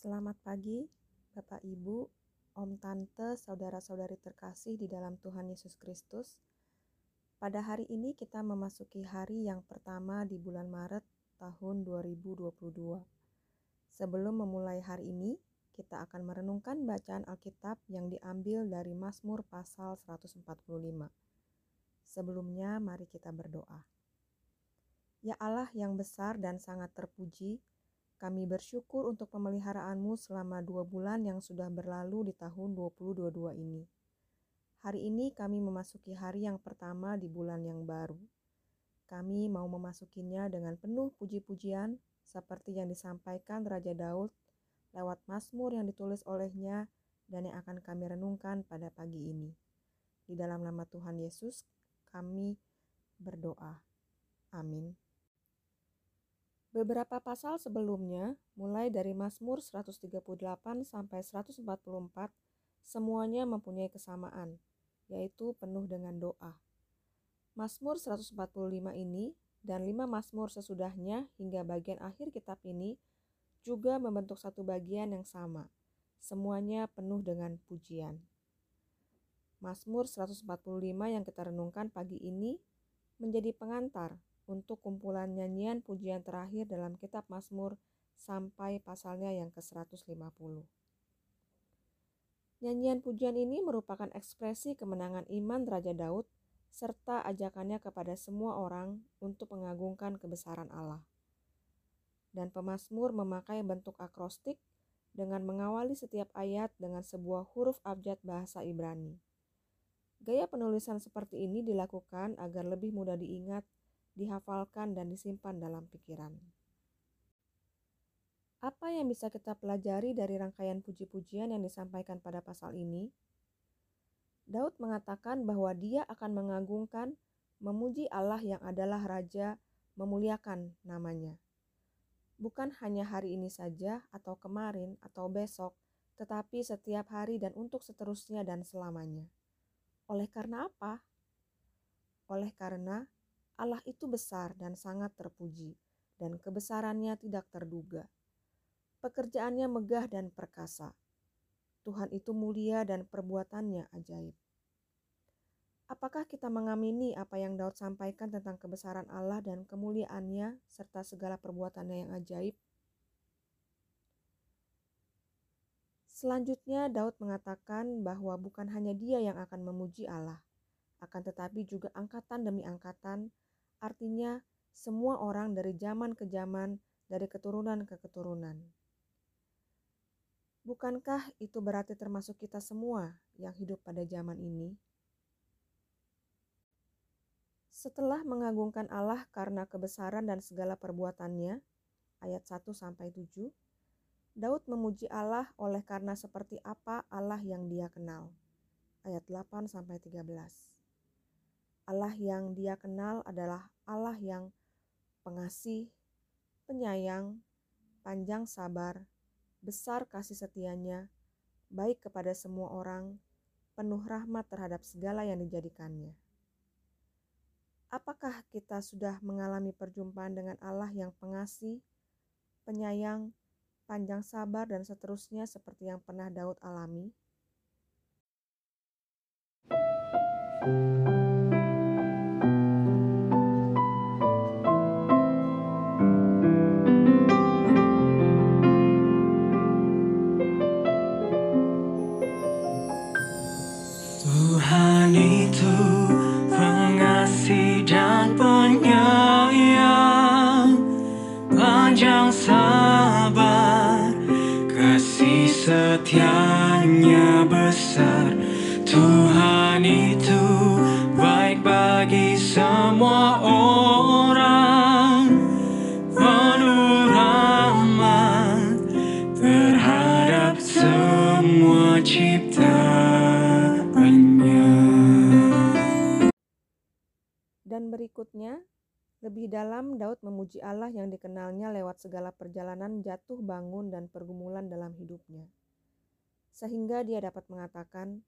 Selamat pagi, Bapak Ibu, Om Tante, saudara-saudari terkasih di dalam Tuhan Yesus Kristus. Pada hari ini kita memasuki hari yang pertama di bulan Maret tahun 2022. Sebelum memulai hari ini, kita akan merenungkan bacaan Alkitab yang diambil dari Mazmur pasal 145. Sebelumnya, mari kita berdoa. Ya Allah yang besar dan sangat terpuji, kami bersyukur untuk pemeliharaanmu selama dua bulan yang sudah berlalu di tahun 2022 ini. Hari ini kami memasuki hari yang pertama di bulan yang baru. Kami mau memasukinya dengan penuh puji-pujian seperti yang disampaikan Raja Daud lewat Mazmur yang ditulis olehnya dan yang akan kami renungkan pada pagi ini. Di dalam nama Tuhan Yesus kami berdoa. Amin. Beberapa pasal sebelumnya, mulai dari Mazmur 138 sampai 144, semuanya mempunyai kesamaan, yaitu penuh dengan doa. Mazmur 145 ini dan lima Mazmur sesudahnya hingga bagian akhir kitab ini juga membentuk satu bagian yang sama. Semuanya penuh dengan pujian. Mazmur 145 yang kita renungkan pagi ini menjadi pengantar untuk kumpulan nyanyian pujian terakhir dalam kitab Mazmur sampai pasalnya yang ke-150. Nyanyian pujian ini merupakan ekspresi kemenangan iman Raja Daud serta ajakannya kepada semua orang untuk mengagungkan kebesaran Allah. Dan pemazmur memakai bentuk akrostik dengan mengawali setiap ayat dengan sebuah huruf abjad bahasa Ibrani. Gaya penulisan seperti ini dilakukan agar lebih mudah diingat dihafalkan, dan disimpan dalam pikiran. Apa yang bisa kita pelajari dari rangkaian puji-pujian yang disampaikan pada pasal ini? Daud mengatakan bahwa dia akan mengagungkan, memuji Allah yang adalah Raja, memuliakan namanya. Bukan hanya hari ini saja, atau kemarin, atau besok, tetapi setiap hari dan untuk seterusnya dan selamanya. Oleh karena apa? Oleh karena Allah itu besar dan sangat terpuji, dan kebesarannya tidak terduga. Pekerjaannya megah dan perkasa. Tuhan itu mulia dan perbuatannya ajaib. Apakah kita mengamini apa yang Daud sampaikan tentang kebesaran Allah dan kemuliaannya serta segala perbuatannya yang ajaib? Selanjutnya Daud mengatakan bahwa bukan hanya dia yang akan memuji Allah, akan tetapi juga angkatan demi angkatan artinya semua orang dari zaman ke zaman, dari keturunan ke keturunan. Bukankah itu berarti termasuk kita semua yang hidup pada zaman ini? Setelah mengagungkan Allah karena kebesaran dan segala perbuatannya, ayat 1 sampai 7, Daud memuji Allah oleh karena seperti apa Allah yang dia kenal. Ayat 8 sampai 13. Allah yang dia kenal adalah Allah yang pengasih, penyayang, panjang sabar, besar kasih setianya, baik kepada semua orang, penuh rahmat terhadap segala yang dijadikannya. Apakah kita sudah mengalami perjumpaan dengan Allah yang pengasih, penyayang, panjang sabar, dan seterusnya seperti yang pernah Daud alami? thank you semua orang Penuh rahmat terhadap semua ciptaannya Dan berikutnya lebih dalam, Daud memuji Allah yang dikenalnya lewat segala perjalanan jatuh bangun dan pergumulan dalam hidupnya. Sehingga dia dapat mengatakan,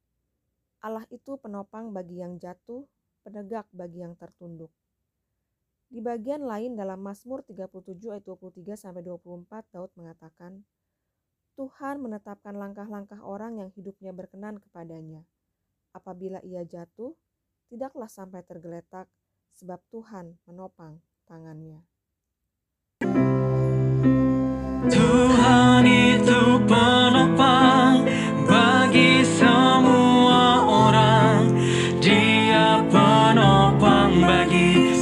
Allah itu penopang bagi yang jatuh, penegak bagi yang tertunduk. Di bagian lain dalam Mazmur 37 ayat 23 sampai 24 Daud mengatakan, Tuhan menetapkan langkah-langkah orang yang hidupnya berkenan kepadanya. Apabila ia jatuh, tidaklah sampai tergeletak, sebab Tuhan menopang tangannya. Tuhan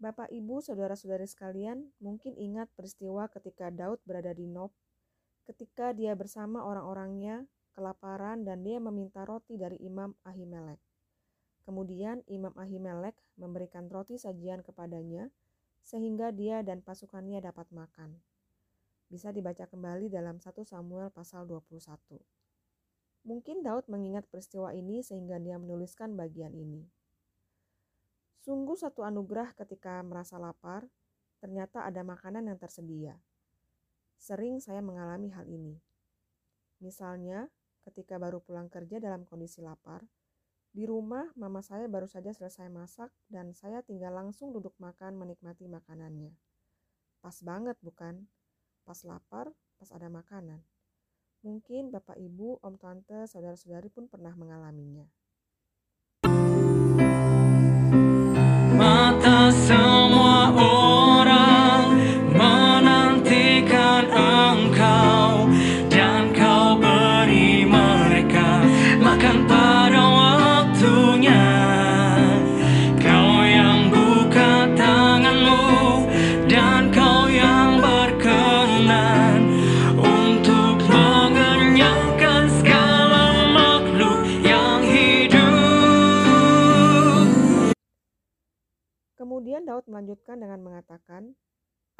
Bapak, Ibu, saudara-saudari sekalian, mungkin ingat peristiwa ketika Daud berada di Nob, ketika dia bersama orang-orangnya kelaparan dan dia meminta roti dari Imam Ahimelek. Kemudian Imam Ahimelek memberikan roti sajian kepadanya sehingga dia dan pasukannya dapat makan. Bisa dibaca kembali dalam 1 Samuel pasal 21. Mungkin Daud mengingat peristiwa ini sehingga dia menuliskan bagian ini. Sungguh satu anugerah ketika merasa lapar, ternyata ada makanan yang tersedia. Sering saya mengalami hal ini. Misalnya, ketika baru pulang kerja dalam kondisi lapar, di rumah mama saya baru saja selesai masak dan saya tinggal langsung duduk makan menikmati makanannya. Pas banget bukan? Pas lapar, pas ada makanan. Mungkin Bapak Ibu, Om Tante, saudara-saudari pun pernah mengalaminya. Mata Kemudian Daud melanjutkan dengan mengatakan,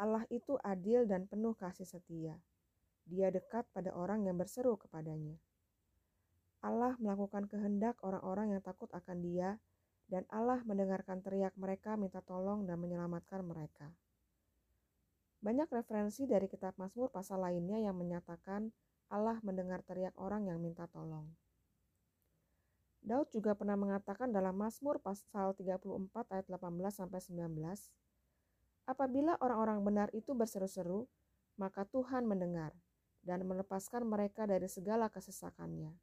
Allah itu adil dan penuh kasih setia. Dia dekat pada orang yang berseru kepadanya. Allah melakukan kehendak orang-orang yang takut akan Dia, dan Allah mendengarkan teriak mereka minta tolong dan menyelamatkan mereka. Banyak referensi dari kitab Mazmur pasal lainnya yang menyatakan Allah mendengar teriak orang yang minta tolong. Daud juga pernah mengatakan dalam Mazmur pasal 34 ayat 18 sampai 19, Apabila orang-orang benar itu berseru-seru, maka Tuhan mendengar dan melepaskan mereka dari segala kesesakannya.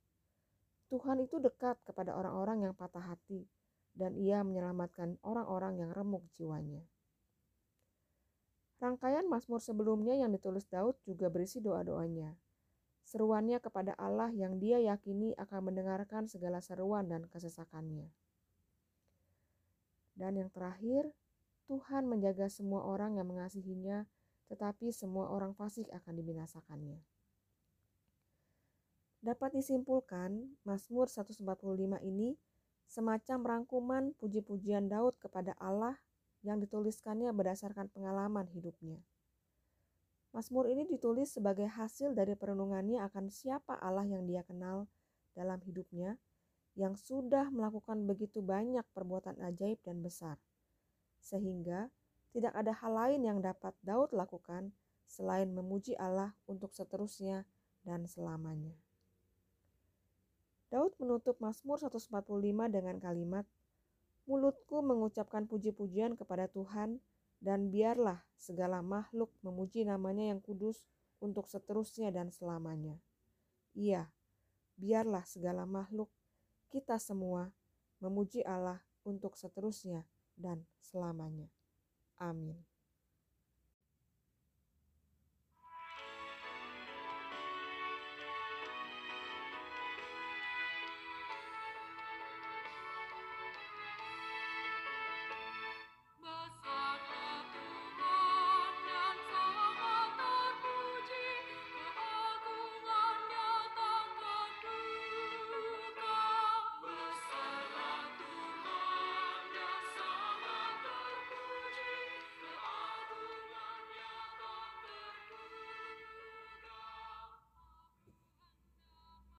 Tuhan itu dekat kepada orang-orang yang patah hati dan ia menyelamatkan orang-orang yang remuk jiwanya. Rangkaian Mazmur sebelumnya yang ditulis Daud juga berisi doa-doanya seruannya kepada Allah yang dia yakini akan mendengarkan segala seruan dan kesesakannya. Dan yang terakhir, Tuhan menjaga semua orang yang mengasihinya, tetapi semua orang fasik akan dibinasakannya. Dapat disimpulkan, Mazmur 145 ini semacam rangkuman puji-pujian Daud kepada Allah yang dituliskannya berdasarkan pengalaman hidupnya. Mazmur ini ditulis sebagai hasil dari perenungannya akan siapa Allah yang dia kenal dalam hidupnya, yang sudah melakukan begitu banyak perbuatan ajaib dan besar, sehingga tidak ada hal lain yang dapat Daud lakukan selain memuji Allah untuk seterusnya dan selamanya. Daud menutup Mazmur 145 dengan kalimat, Mulutku mengucapkan puji-pujian kepada Tuhan, dan biarlah segala makhluk memuji namanya yang kudus untuk seterusnya dan selamanya. Iya, biarlah segala makhluk, kita semua, memuji Allah untuk seterusnya dan selamanya. Amin.